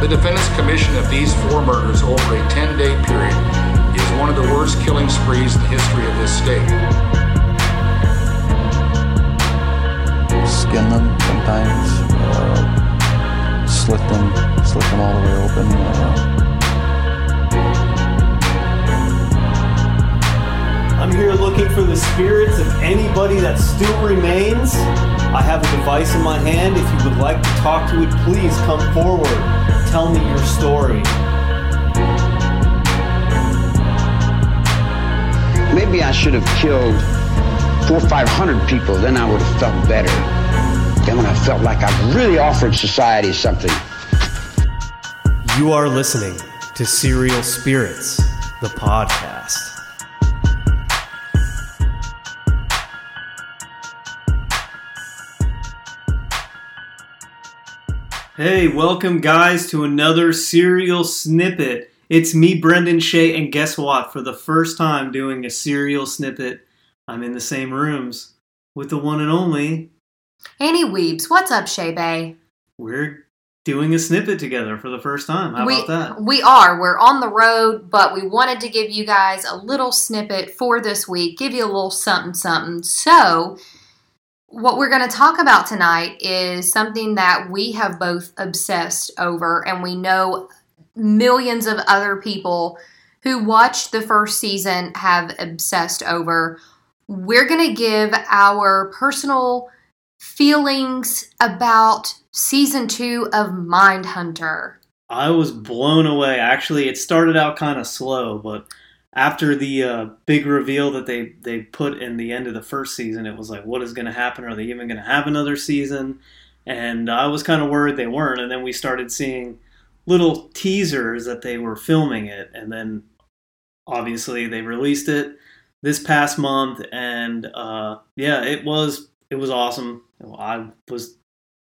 The defendant's commission of these four murders over a 10 day period is one of the worst killing sprees in the history of this state. Skin them sometimes, uh, slit them, slit them all the way open. Uh, I'm here looking for the spirits of anybody that still remains. I have a device in my hand. If you would like to talk to it, please come forward. Tell me your story. Maybe I should have killed four or five hundred people, then I would have felt better. Then when I felt like I really offered society something. You are listening to Serial Spirits, the podcast. Hey, welcome guys to another serial snippet. It's me, Brendan Shea, and guess what? For the first time doing a serial snippet, I'm in the same rooms with the one and only. Annie Weebs, what's up, Shay Bay? We're doing a snippet together for the first time. How we, about that? We are. We're on the road, but we wanted to give you guys a little snippet for this week, give you a little something something. So, what we're going to talk about tonight is something that we have both obsessed over, and we know millions of other people who watched the first season have obsessed over. We're going to give our personal feelings about season two of Mindhunter. I was blown away. Actually, it started out kind of slow, but after the uh, big reveal that they they put in the end of the first season, it was like, what is going to happen? Are they even going to have another season? And I was kind of worried they weren't. And then we started seeing little teasers that they were filming it, and then obviously they released it this past month. And uh, yeah, it was it was awesome. I was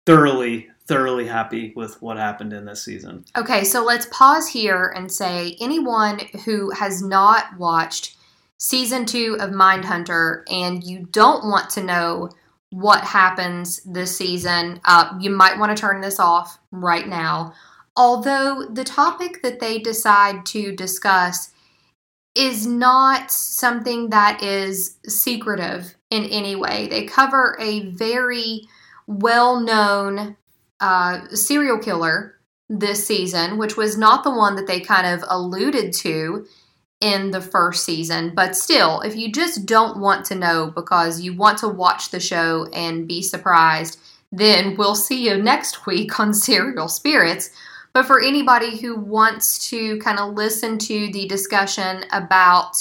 thoroughly thoroughly happy with what happened in this season. Okay, so let's pause here and say anyone who has not watched season two of Mindhunter and you don't want to know what happens this season, uh, you might want to turn this off right now. Although the topic that they decide to discuss is not something that is secretive in any way. They cover a very well known uh, serial killer this season, which was not the one that they kind of alluded to in the first season. But still, if you just don't want to know because you want to watch the show and be surprised, then we'll see you next week on Serial Spirits. But for anybody who wants to kind of listen to the discussion about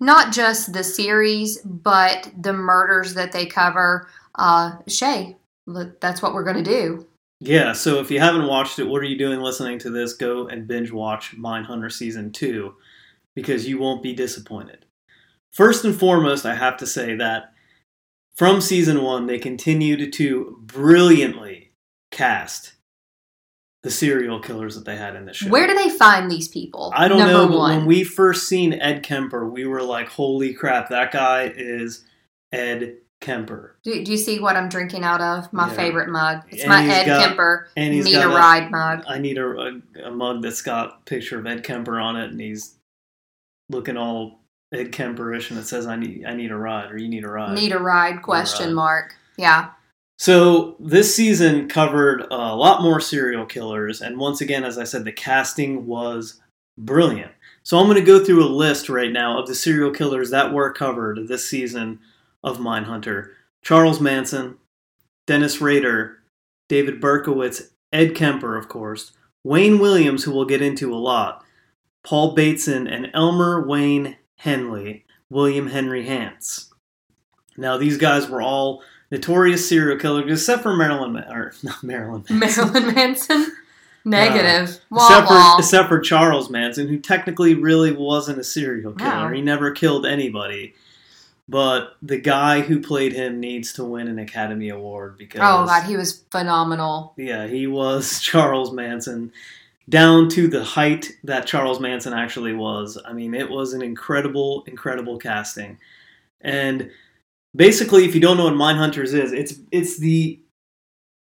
not just the series, but the murders that they cover, uh, Shay, that's what we're going to do. Yeah, so if you haven't watched it, what are you doing listening to this? Go and binge watch Mindhunter Season 2 because you won't be disappointed. First and foremost, I have to say that from Season 1, they continued to brilliantly cast the serial killers that they had in the show. Where do they find these people? I don't know, but one. when we first seen Ed Kemper, we were like, holy crap, that guy is Ed Kemper. Do, do you see what I'm drinking out of? My yeah. favorite mug. It's and my Ed got, Kemper and he's need a ride mug. I need a, a, a, mug that's got a picture of Ed Kemper on it, and he's looking all Ed Kemperish, and it says, "I need I need a ride," or "You need a ride." Need a ride? Question a ride. mark. Yeah. So this season covered a lot more serial killers, and once again, as I said, the casting was brilliant. So I'm going to go through a list right now of the serial killers that were covered this season of Mindhunter Charles Manson, Dennis Rader, David Berkowitz, Ed Kemper, of course, Wayne Williams, who we'll get into a lot, Paul Bateson, and Elmer Wayne Henley, William Henry Hance. Now, these guys were all notorious serial killers, except for Marilyn, or not Marilyn Manson. Marilyn Manson? Negative. Uh, wah, except, wah. For, except for Charles Manson, who technically really wasn't a serial killer. He never killed anybody but the guy who played him needs to win an Academy Award because oh god, he was phenomenal. Yeah, he was Charles Manson down to the height that Charles Manson actually was. I mean, it was an incredible, incredible casting. And basically, if you don't know what Mindhunters is, it's it's the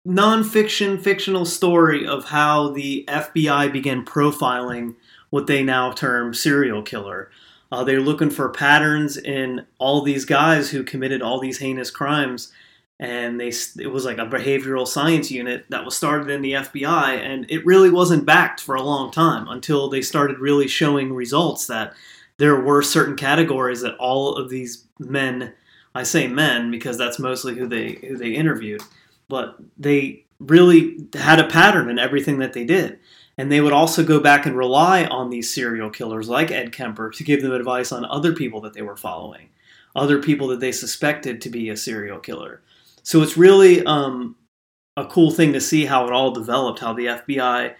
nonfiction, fictional story of how the FBI began profiling what they now term serial killer. Uh, they're looking for patterns in all these guys who committed all these heinous crimes, and they it was like a behavioral science unit that was started in the FBI, and it really wasn't backed for a long time until they started really showing results that there were certain categories that all of these men, I say men because that's mostly who they who they interviewed, but they really had a pattern in everything that they did. And they would also go back and rely on these serial killers like Ed Kemper to give them advice on other people that they were following, other people that they suspected to be a serial killer. So it's really um, a cool thing to see how it all developed, how the FBI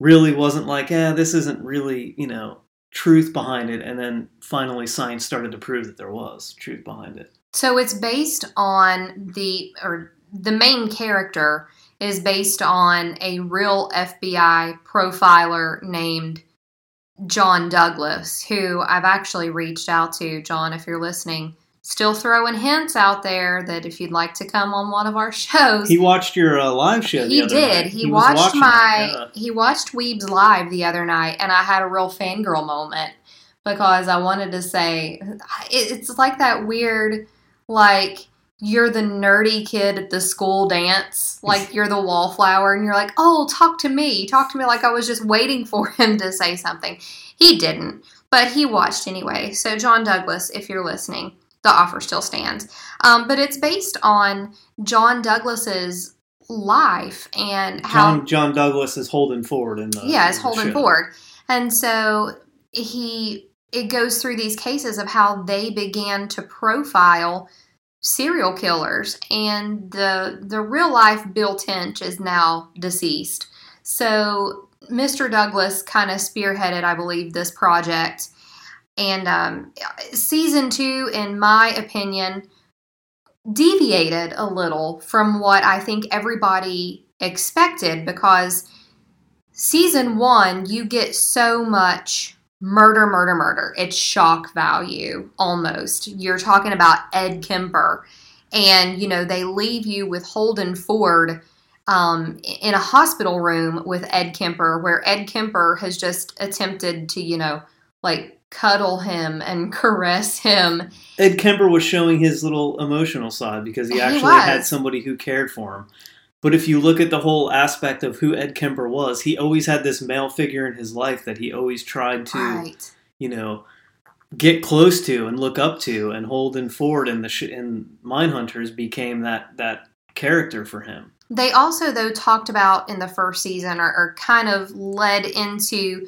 really wasn't like, eh, this isn't really, you know, truth behind it. And then finally science started to prove that there was truth behind it. So it's based on the, or the main character is based on a real FBI profiler named John Douglas, who I've actually reached out to. John, if you're listening, still throwing hints out there that if you'd like to come on one of our shows, he watched your uh, live show. he did. Night. He, he watched my. It, yeah. He watched Weebs live the other night, and I had a real fangirl moment because I wanted to say it's like that weird, like you're the nerdy kid at the school dance, like you're the wallflower, and you're like, oh, talk to me. Talk to me like I was just waiting for him to say something. He didn't, but he watched anyway. So, John Douglas, if you're listening, the offer still stands. Um, but it's based on John Douglas's life and how John, John Douglas is Holden Ford in the yeah, is Holden Ford, and so he it goes through these cases of how they began to profile serial killers and the the real life Bill Tench is now deceased. So Mr. Douglas kind of spearheaded, I believe, this project. And um, season two, in my opinion, deviated a little from what I think everybody expected because season one, you get so much murder, murder, murder. It's shock value almost. You're talking about Ed Kemper, and you know they leave you with Holden Ford um, in a hospital room with Ed Kemper, where Ed Kemper has just attempted to, you know, like cuddle him and caress him. Ed Kemper was showing his little emotional side because he actually he had somebody who cared for him. But if you look at the whole aspect of who Ed Kemper was, he always had this male figure in his life that he always tried to, right. you know, get close to and look up to. And hold Holden Ford and the sh- and Mindhunters became that that character for him. They also, though, talked about in the first season, or, or kind of led into.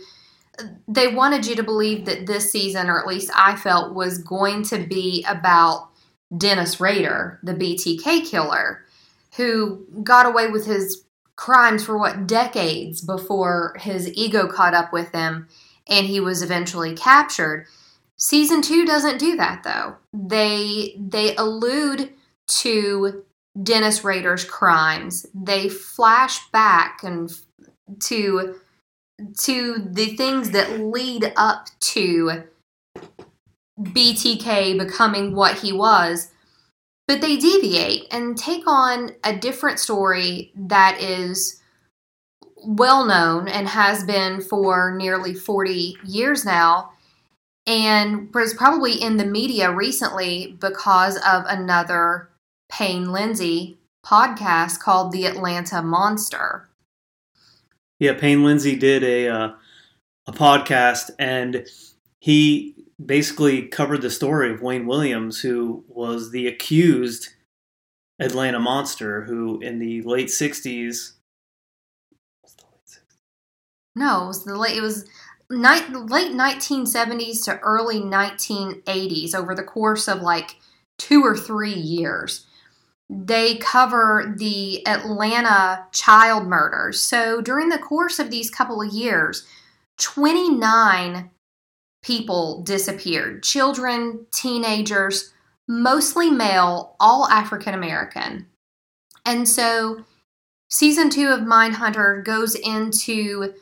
They wanted you to believe that this season, or at least I felt, was going to be about Dennis Rader, the BTK killer who got away with his crimes for what decades before his ego caught up with him and he was eventually captured. Season 2 doesn't do that though. They they allude to Dennis Rader's crimes. They flash back and to to the things that lead up to BTK becoming what he was but they deviate and take on a different story that is well known and has been for nearly 40 years now and was probably in the media recently because of another Payne Lindsey podcast called The Atlanta Monster. Yeah, Payne Lindsey did a uh, a podcast and he basically covered the story of Wayne Williams, who was the accused Atlanta monster, who in the late '60s. No, it was the late. It was late 1970s to early 1980s. Over the course of like two or three years, they cover the Atlanta child murders. So during the course of these couple of years, 29 people disappeared children, teenagers, mostly male, all African American. And so season two of Mindhunter goes into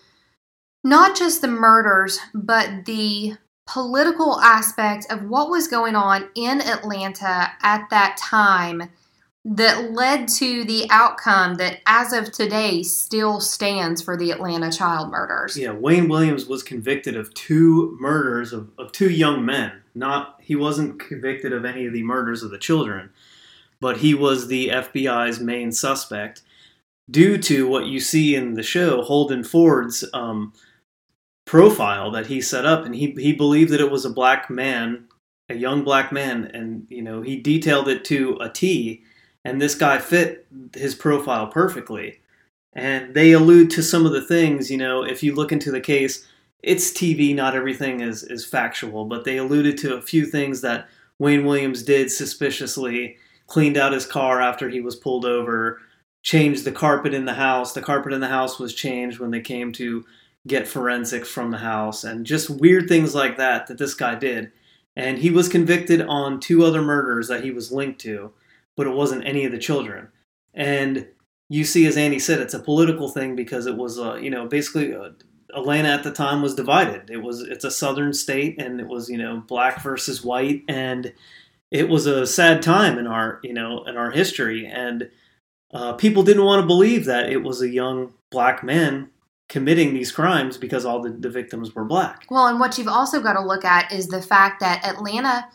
not just the murders, but the political aspect of what was going on in Atlanta at that time that led to the outcome that, as of today, still stands for the Atlanta child murders. Yeah, Wayne Williams was convicted of two murders of, of two young men. Not he wasn't convicted of any of the murders of the children, but he was the FBI's main suspect due to what you see in the show, Holden Ford's um, profile that he set up, and he he believed that it was a black man, a young black man, and you know he detailed it to a T, and this guy fit his profile perfectly. And they allude to some of the things, you know, if you look into the case, it's TV, not everything is is factual, but they alluded to a few things that Wayne Williams did suspiciously, cleaned out his car after he was pulled over, changed the carpet in the house. The carpet in the house was changed when they came to get forensics from the house and just weird things like that that this guy did. And he was convicted on two other murders that he was linked to, but it wasn't any of the children. And you see, as Andy said, it's a political thing because it was, uh, you know, basically uh, Atlanta at the time was divided. It was it's a southern state, and it was you know black versus white, and it was a sad time in our you know in our history, and uh, people didn't want to believe that it was a young black man committing these crimes because all the, the victims were black. Well, and what you've also got to look at is the fact that Atlanta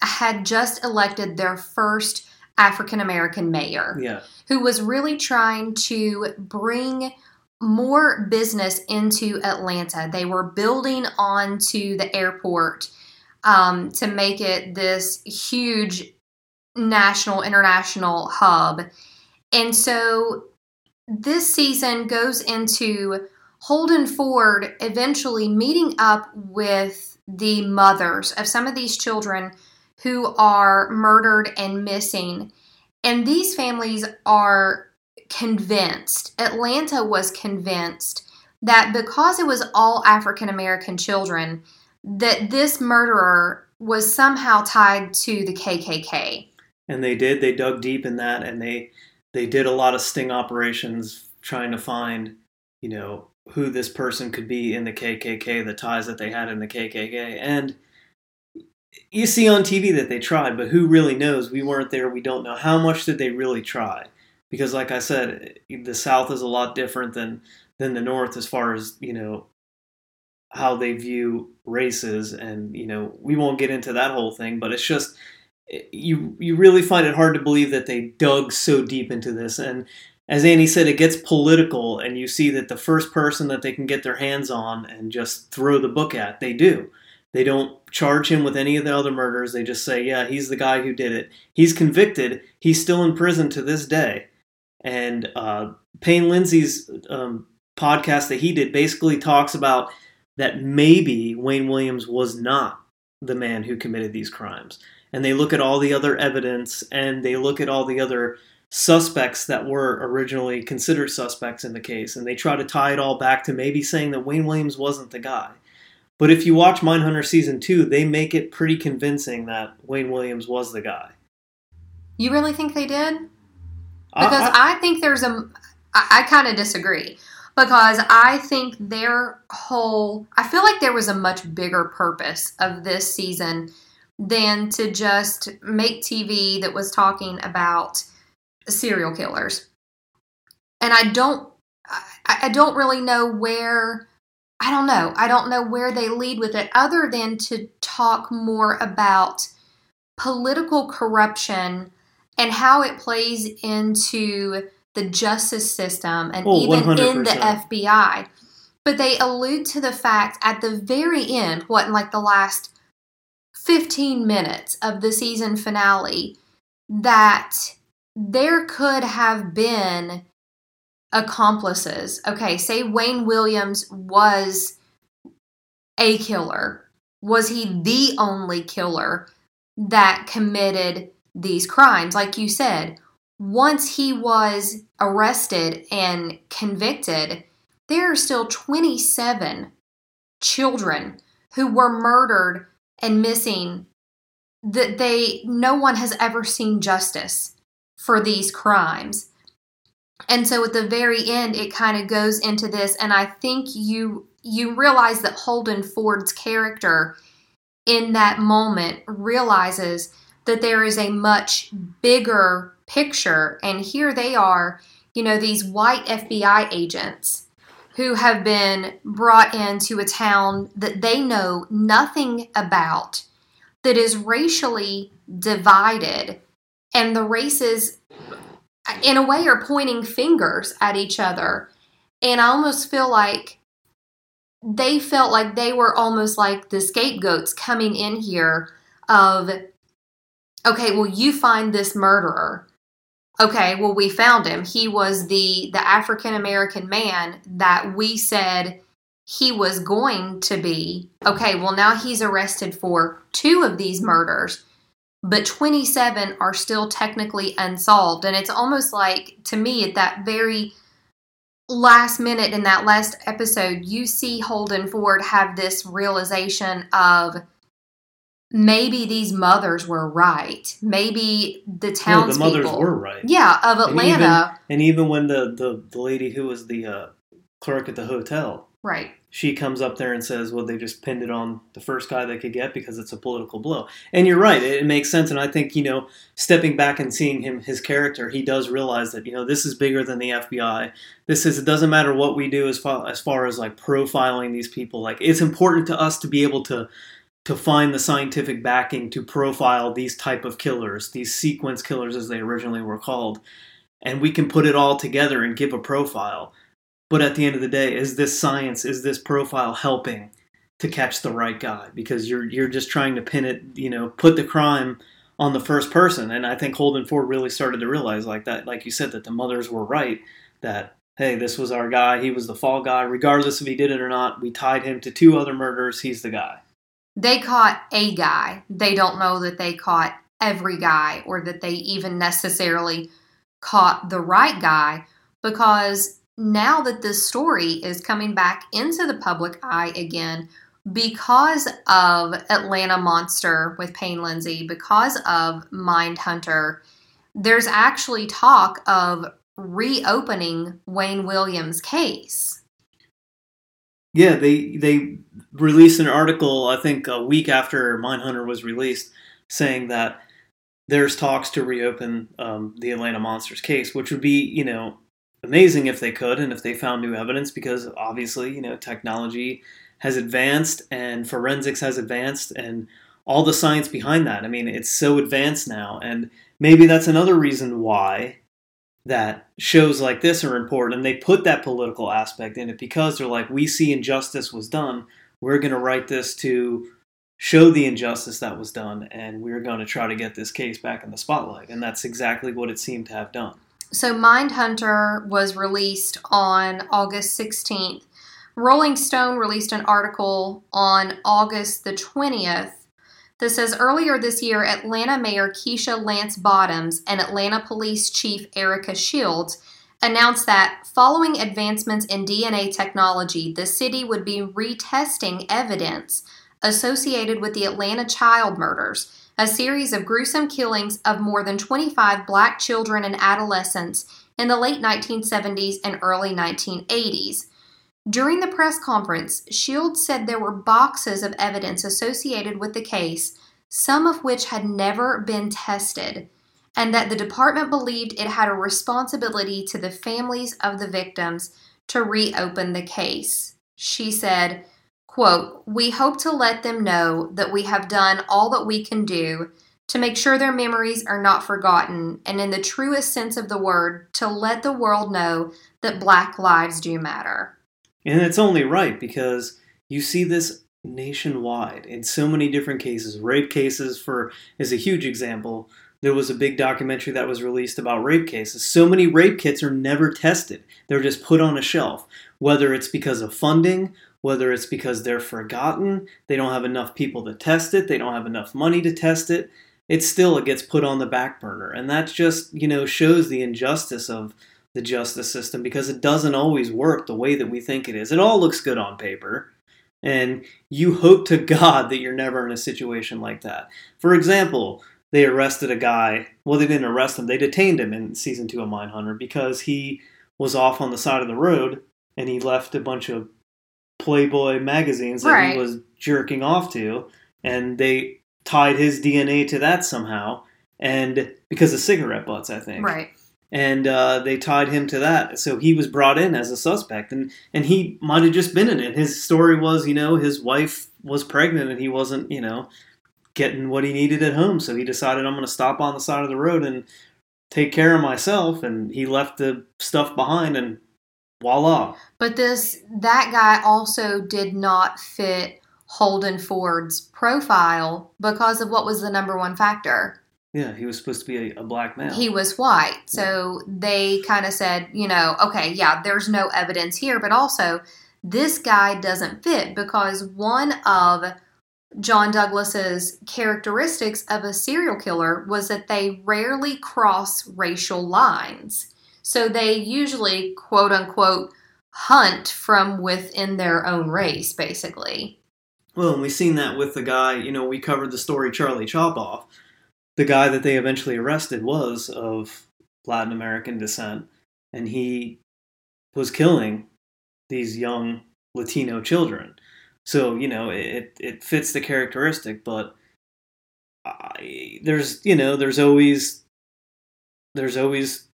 had just elected their first African American mayor, Yeah, who was really trying to bring more business into Atlanta. They were building onto the airport um, to make it this huge national, international hub. And so this season goes into Holden Ford eventually meeting up with the mothers of some of these children who are murdered and missing. And these families are convinced, Atlanta was convinced that because it was all African American children, that this murderer was somehow tied to the KKK. and they did. They dug deep in that, and they they did a lot of sting operations trying to find, you know, who this person could be in the KKK, the ties that they had in the KKK, and you see on TV that they tried, but who really knows? We weren't there. We don't know. How much did they really try, because like I said, the South is a lot different than than the North as far as you know how they view races, and you know we won't get into that whole thing, but it's just eh, you you really find it hard to believe that they dug so deep into this. And as Andy said it gets political and you see that the first person that they can get their hands on and just throw the book at they do they don't charge him with any of the other murders. They just say yeah he's the guy who did it. He's convicted. He's still in prison to this day. And uh, Payne Lindsey's um, podcast that he did basically talks about that maybe Wayne Williams was not the man who committed these crimes. And they look at all the other evidence and they look at all the other suspects that were originally considered suspects in the case. And they try to tie it all back to maybe saying that Wayne Williams wasn't the guy. But if you watch Mindhunter season 2, they make it pretty convincing that Wayne Williams was the guy. You really think they did? I- Because I- I, think there's a. I, I kind of disagree. Because I think their whole. I feel like there was a much bigger purpose of this season than to just make TV that was talking about serial killers. And I don't. I, I don't really know where. I don't know. I don't know where they lead with it other than to talk more about political corruption and how it plays into the justice system and Oh, even in the FBI. But they allude to the fact at the very end, what in like the last 15 minutes of the season finale, that there could have been accomplices. Okay, say Wayne Williams was a killer. Was he the only killer that committed these crimes? Like you said, once he was arrested and convicted, there are still 27 children who were murdered and missing that they no one has ever seen justice for these crimes. And so at the very end it kind of goes into this and I think you you realize that Holden Ford's character in that moment realizes that there is a much bigger picture. And here they are, you know, these white FBI agents who have been brought into a town that they know nothing about, that is racially divided, and the races, in a way, are pointing fingers at each other. And I almost feel like they felt like they were almost like the scapegoats coming in here of okay well you find this murderer. Okay well we found him. He was the the african american man that we said he was going to be. Okay well now he's arrested for two of these murders but 27 are still technically unsolved and it's almost like to me at that very last minute in that last episode, you see Holden Ford have this realization of maybe these mothers were right. Maybe the No, townspeople. the mothers were right. Yeah, of And Atlanta. even, and even when the, the, the lady who was the uh, clerk at the hotel, right. She comes up there and says, well, they just pinned it on the first guy they could get because it's a political blow. And you're right. It, it makes sense. And I think, you know, stepping back and seeing him, his character, he does realize that, you know, this is bigger than the FBI. This is, it doesn't matter what we do as far as, far as like profiling these people. Like, it's important to us to be able to, to find the scientific backing to profile these type of killers, these sequence killers as they originally were called. And we can put it all together and give a profile. But at the end of the day, is this science, is this profile helping to catch the right guy? Because you're you're just trying to pin it, you know, put the crime on the first person. And I think Holden Ford really started to realize like that, like you said, that the mothers were right, that hey, this was our guy, he was the fall guy, regardless if he did it or not, we tied him to two other murders, he's the guy. They caught a guy. They don't know that they caught every guy or that they even necessarily caught the right guy because now that this story is coming back into the public eye again because of Atlanta Monster with Payne Lindsey, because of Mindhunter, there's actually talk of reopening Wayne Williams' case. Yeah, they they released an article I think a week after Mindhunter was released, saying that there's talks to reopen um, the Atlanta Monsters case, which would be you know amazing if they could and if they found new evidence because obviously you know technology has advanced and forensics has advanced and all the science behind that. I mean, it's so advanced now, and maybe that's another reason why that shows like this are important. And they put that political aspect in it because they're like we see injustice was done. We're going to write this to show the injustice that was done and we're going to try to get this case back in the spotlight. And that's exactly what it seemed to have done So, Mindhunter was released on August 16th. Rolling Stone released an article on August the 20th that says earlier this year, Atlanta Mayor Keisha Lance Bottoms and Atlanta Police Chief Erika Shields announced that following advancements in DNA technology, the city would be retesting evidence associated with the Atlanta child murders, a series of gruesome killings of more than 25 black children and adolescents in the late 1970s and early 1980s. During the press conference, Shields said there were boxes of evidence associated with the case, some of which had never been tested, and that the department believed it had a responsibility to the families of the victims to reopen the case. She said, quote, "We hope to let them know that we have done all that we can do to make sure their memories are not forgotten and in the truest sense of the word to let the world know that black lives do matter." and it's only right because you see this nationwide in so many different cases. Rape cases for is a huge example. There was a big documentary that was released about rape cases. So many rape kits are never tested. They're just put on a shelf whether it's because of funding whether it's because they're forgotten they don't have enough people to test it they don't have enough money to test it it still it gets put on the back burner. And that just you know shows the injustice of the justice system because it doesn't always work the way that we think it is. It all looks good on paper and you hope to god that you're never in a situation like that. For example they arrested a guy well they didn't arrest him they detained him in season 2 of mindhunter because he was off on the side of the road and he left a bunch of playboy magazines that Right. he was jerking off to and they tied his DNA to that somehow, and because of cigarette butts, I think. Right. And uh, they tied him to that, so he was brought in as a suspect, and and he might have just been in it. His story was, you know, his wife was pregnant, and he wasn't, you know, getting what he needed at home, so he decided I'm going to stop on the side of the road and take care of myself, and he left the stuff behind, and voila. But this that guy also did not fit Holden Ford's profile because of what was the number one factor. Yeah, he was supposed to be a, a black man. He was white. So they kind of said, you know, okay, yeah, there's no evidence here, but also this guy doesn't fit because one of John Douglas's characteristics of a serial killer was that they rarely cross racial lines. So they usually, quote unquote, hunt from within their own race, basically. Well, and we've seen that with the guy, you know, we covered the story Charlie Chopoff. The guy that they eventually arrested was of Latin American descent, and he was killing these young Latino children. So, you know, it, it fits the characteristic, but I, there's, you know, there's always, there's always,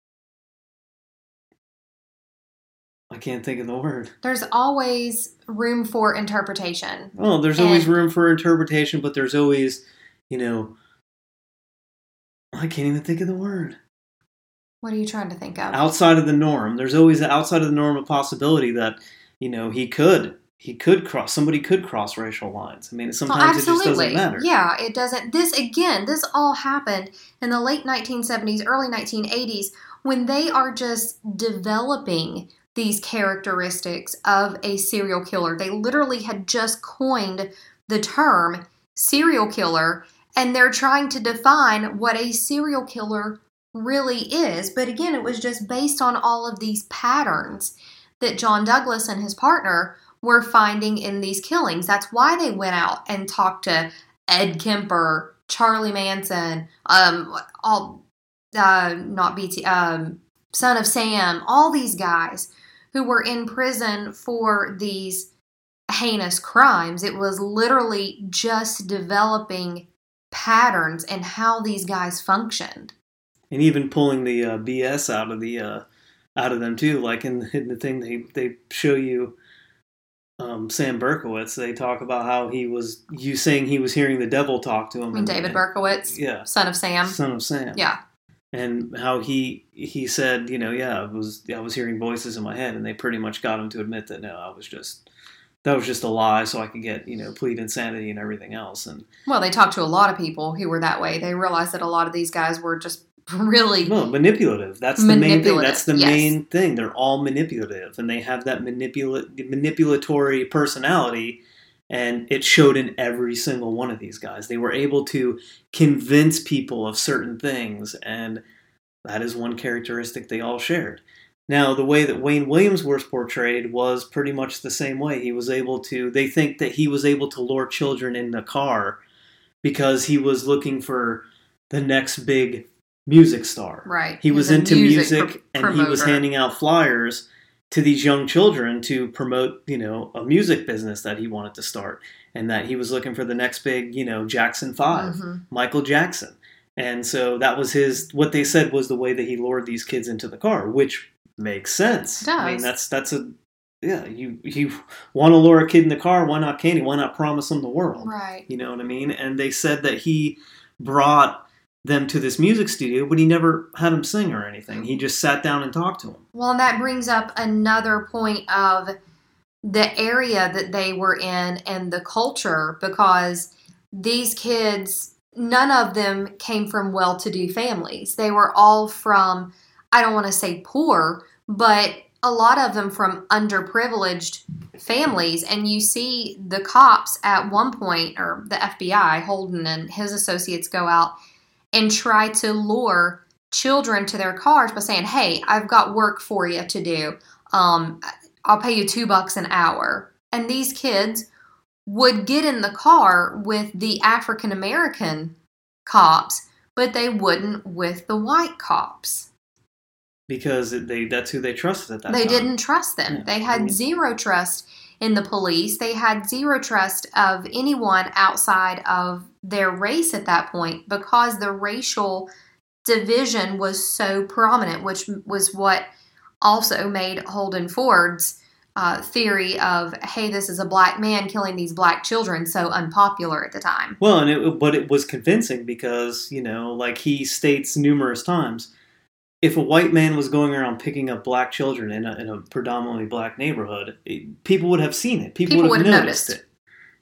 I can't think of the word. There's always room for interpretation. Oh, there's always room for interpretation, but there's always, you know, I can't even think of the word. What are you trying to think of? Outside of the norm, there's always outside of the norm a possibility that you know he could he could cross somebody could cross racial lines. I mean, Well, sometimes it just doesn't matter. Yeah, it doesn't. This again, this all happened in the late 1970s, early 1980s, when they are just developing these characteristics of a serial killer. They literally had just coined the term serial killer, and they're trying to define what a serial killer really is. But again, it was just based on all of these patterns that John Douglas and his partner were finding in these killings. That's why they went out and talked to Ed Kemper, Charlie Manson, um, all uh, not BT, um, Son of Sam, all these guys who were in prison for these heinous crimes. It was literally just developing patterns and how these guys functioned. and even pulling the uh, BS out of the uh, out of them too. Like in, in the thing they they show you um, Sam Berkowitz, they talk about how he was you saying he was hearing the devil talk to him. I mean, David Berkowitz, yeah, son of Sam. son of Sam. Yeah. And how he he said, you know, yeah, I was I was hearing voices in my head, and they pretty much got him to admit that no, I was just that was just a lie, so I could get you know plead insanity and everything else. And Well, they talked to a lot of people who were that way. They realized that a lot of these guys were just really no, manipulative. That's the main thing. That's the yes. main thing. They're all manipulative, and they have that manipula- manipulatory personality. And it showed in every single one of these guys. They were able to convince people of certain things, and that is one characteristic they all shared. Now, the way that Wayne Williams was portrayed was pretty much the same way. He was able to, they think that he was able to lure children in the car because he was looking for the next big music star. right. He was into music, pr- and he was handing out flyers to these young children to promote, you know, a music business that he wanted to start and that he was looking for the next big, you know, Jackson 5, Mhm. Michael Jackson. And so that was his what they said was the way that he lured these kids into the car, which makes sense. It I mean, that's that's a yeah, you you want to lure a kid in the car, why not candy? Why not promise them the world? Right. You know what I mean? And they said that he brought them to this music studio, but he never had them sing or anything. He just sat down and talked to them. Well, and that brings up another point of the area that they were in and the culture because these kids, none of them came from well to do families. They were all from, I don't want to say poor, but a lot of them from underprivileged families. And you see the cops at one point, or the FBI, Holden and his associates go out and try to lure children to their cars by saying, "Hey, I've got work for you to do. Um, I'll pay you two bucks an hour." And these kids would get in the car with the African American cops, but they wouldn't with the white cops. because they that's who they trusted at that time. they time. didn't trust them. Yeah, They I had mean- zero trust in the police. They had zero trust of anyone outside of their race at that point because the racial division was so prominent, which was what also made Holden Ford's uh, theory of, hey, this is a black man killing these black children so unpopular at the time. Well, and it, but it was convincing because you know, like he states numerous times, if a white man was going around picking up black children in a, in a predominantly black neighborhood, it, people would have seen it. People, People would have would have noticed, noticed. it.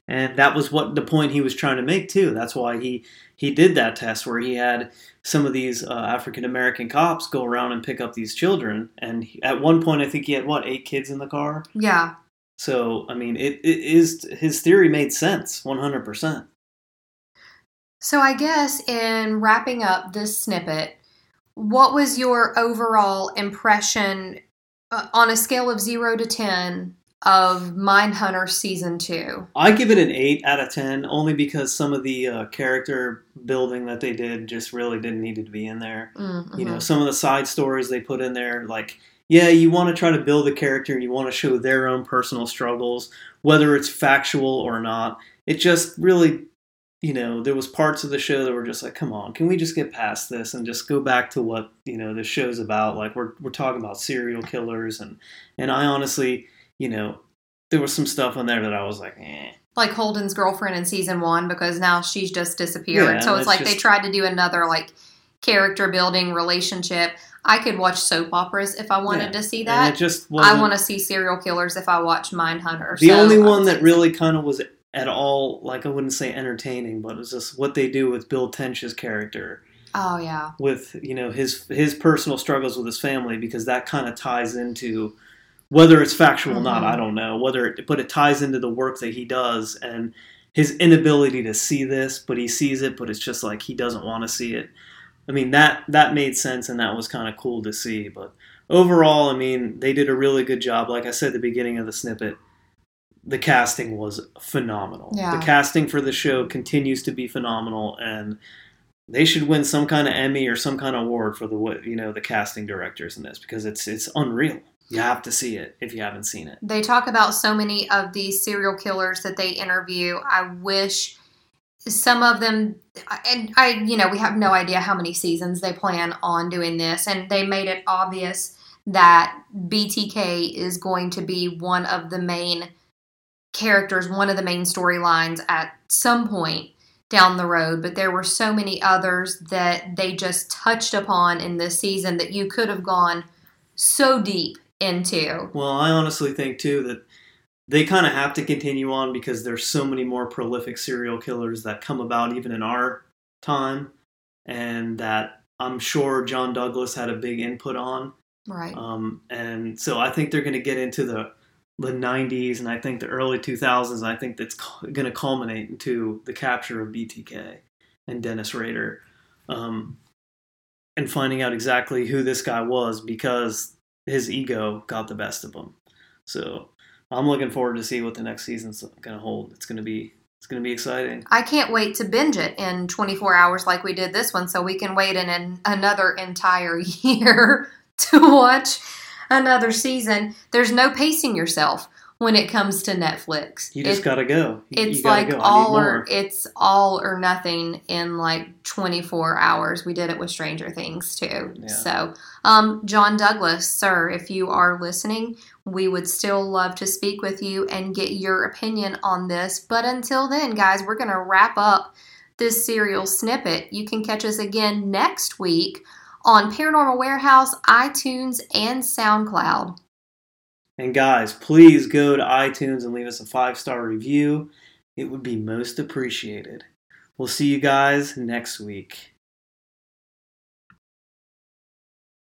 And that was what the point he was trying to make too. That's why he he did that test where he had some of these uh, African American cops go around and pick up these children. And he, at one point, I think he had what eight kids in the car. Yeah. So I mean, it, it is his theory made sense, one hundred percent. So I guess in wrapping up this snippet, what was your overall impression uh, on a scale of 0 to 10 of Mindhunter season 2? I give it an eight out of ten, only because some of the uh, character building that they did just really didn't need to be in there. Mm-hmm. You know, some of the side stories they put in there, like yeah, you want to try to build a character and you want to show their own personal struggles, whether it's factual or not. It just really, you know, there was parts of the show that were just like, come on, can we just get past this and just go back to what you know the show's about? Like we're we're talking about serial killers and and I honestly, you know, there was some stuff in there that I was like, eh. like Holden's girlfriend in season 1 because now she's just disappeared. Yeah, so it's it's like they tried to do another like character building relationship. I could watch soap operas if I wanted Yeah. to see that. it just I want to see serial killers if I watch Mindhunter. The so only one that really kind of was at all like I wouldn't say entertaining, but it was just what they do with Bill Tench's character Oh yeah. with you know his his personal struggles with his family because that kind of ties into whether it's factual or not Mhm. I don't know whether it, but it ties into the work that he does and his inability to see this but he sees it but it's just like he doesn't want to see it I mean that that made sense and that was kind of cool to see but overall I mean they did a really good job like I said at the beginning of the snippet the casting was phenomenal Yeah. the casting for the show continues to be phenomenal and they should win some kind of Emmy or some kind of award for the you know the casting directors in this because it's it's unreal. You have to see it if you haven't seen it. They talk about so many of these serial killers that they interview. I wish some of them, and I, you know, we have no idea how many seasons they plan on doing this, and they made it obvious that BTK is going to be one of the main characters, one of the main storylines at some point down the road. But there were so many others that they just touched upon in this season that you could have gone so deep into. Well, I honestly think too that they kind of have to continue on because there's so many more prolific serial killers that come about even in our time, and that I'm sure John Douglas had a big input on. Right. Um, and so I think they're going to get into the the 90s and I think the early 2000s. I think that's going to culminate into the capture of BTK and Dennis Rader, um, and finding out exactly who this guy was because his ego got the best of him. So I'm looking forward to see what the next season's going to hold. It's going to be it's going to be exciting. I can't wait to binge it in 24 hours like we did this one, so we can wait in an, another entire year to watch another season. There's no pacing yourself when it comes to Netflix. You just It- got to go. You- you it's gotta like go. All or it's all or nothing in like 24 hours. We did it with Stranger Things too. Yeah. So, um, John Douglas, sir, if you are listening, we would still love to speak with you and get your opinion on this. But until then, guys, we're to wrap up this serial snippet. You can catch us again next week on Paranormal Warehouse, iTunes, and SoundCloud. And guys, please go to iTunes and leave us a five star review. It would be most appreciated. We'll see you guys next week.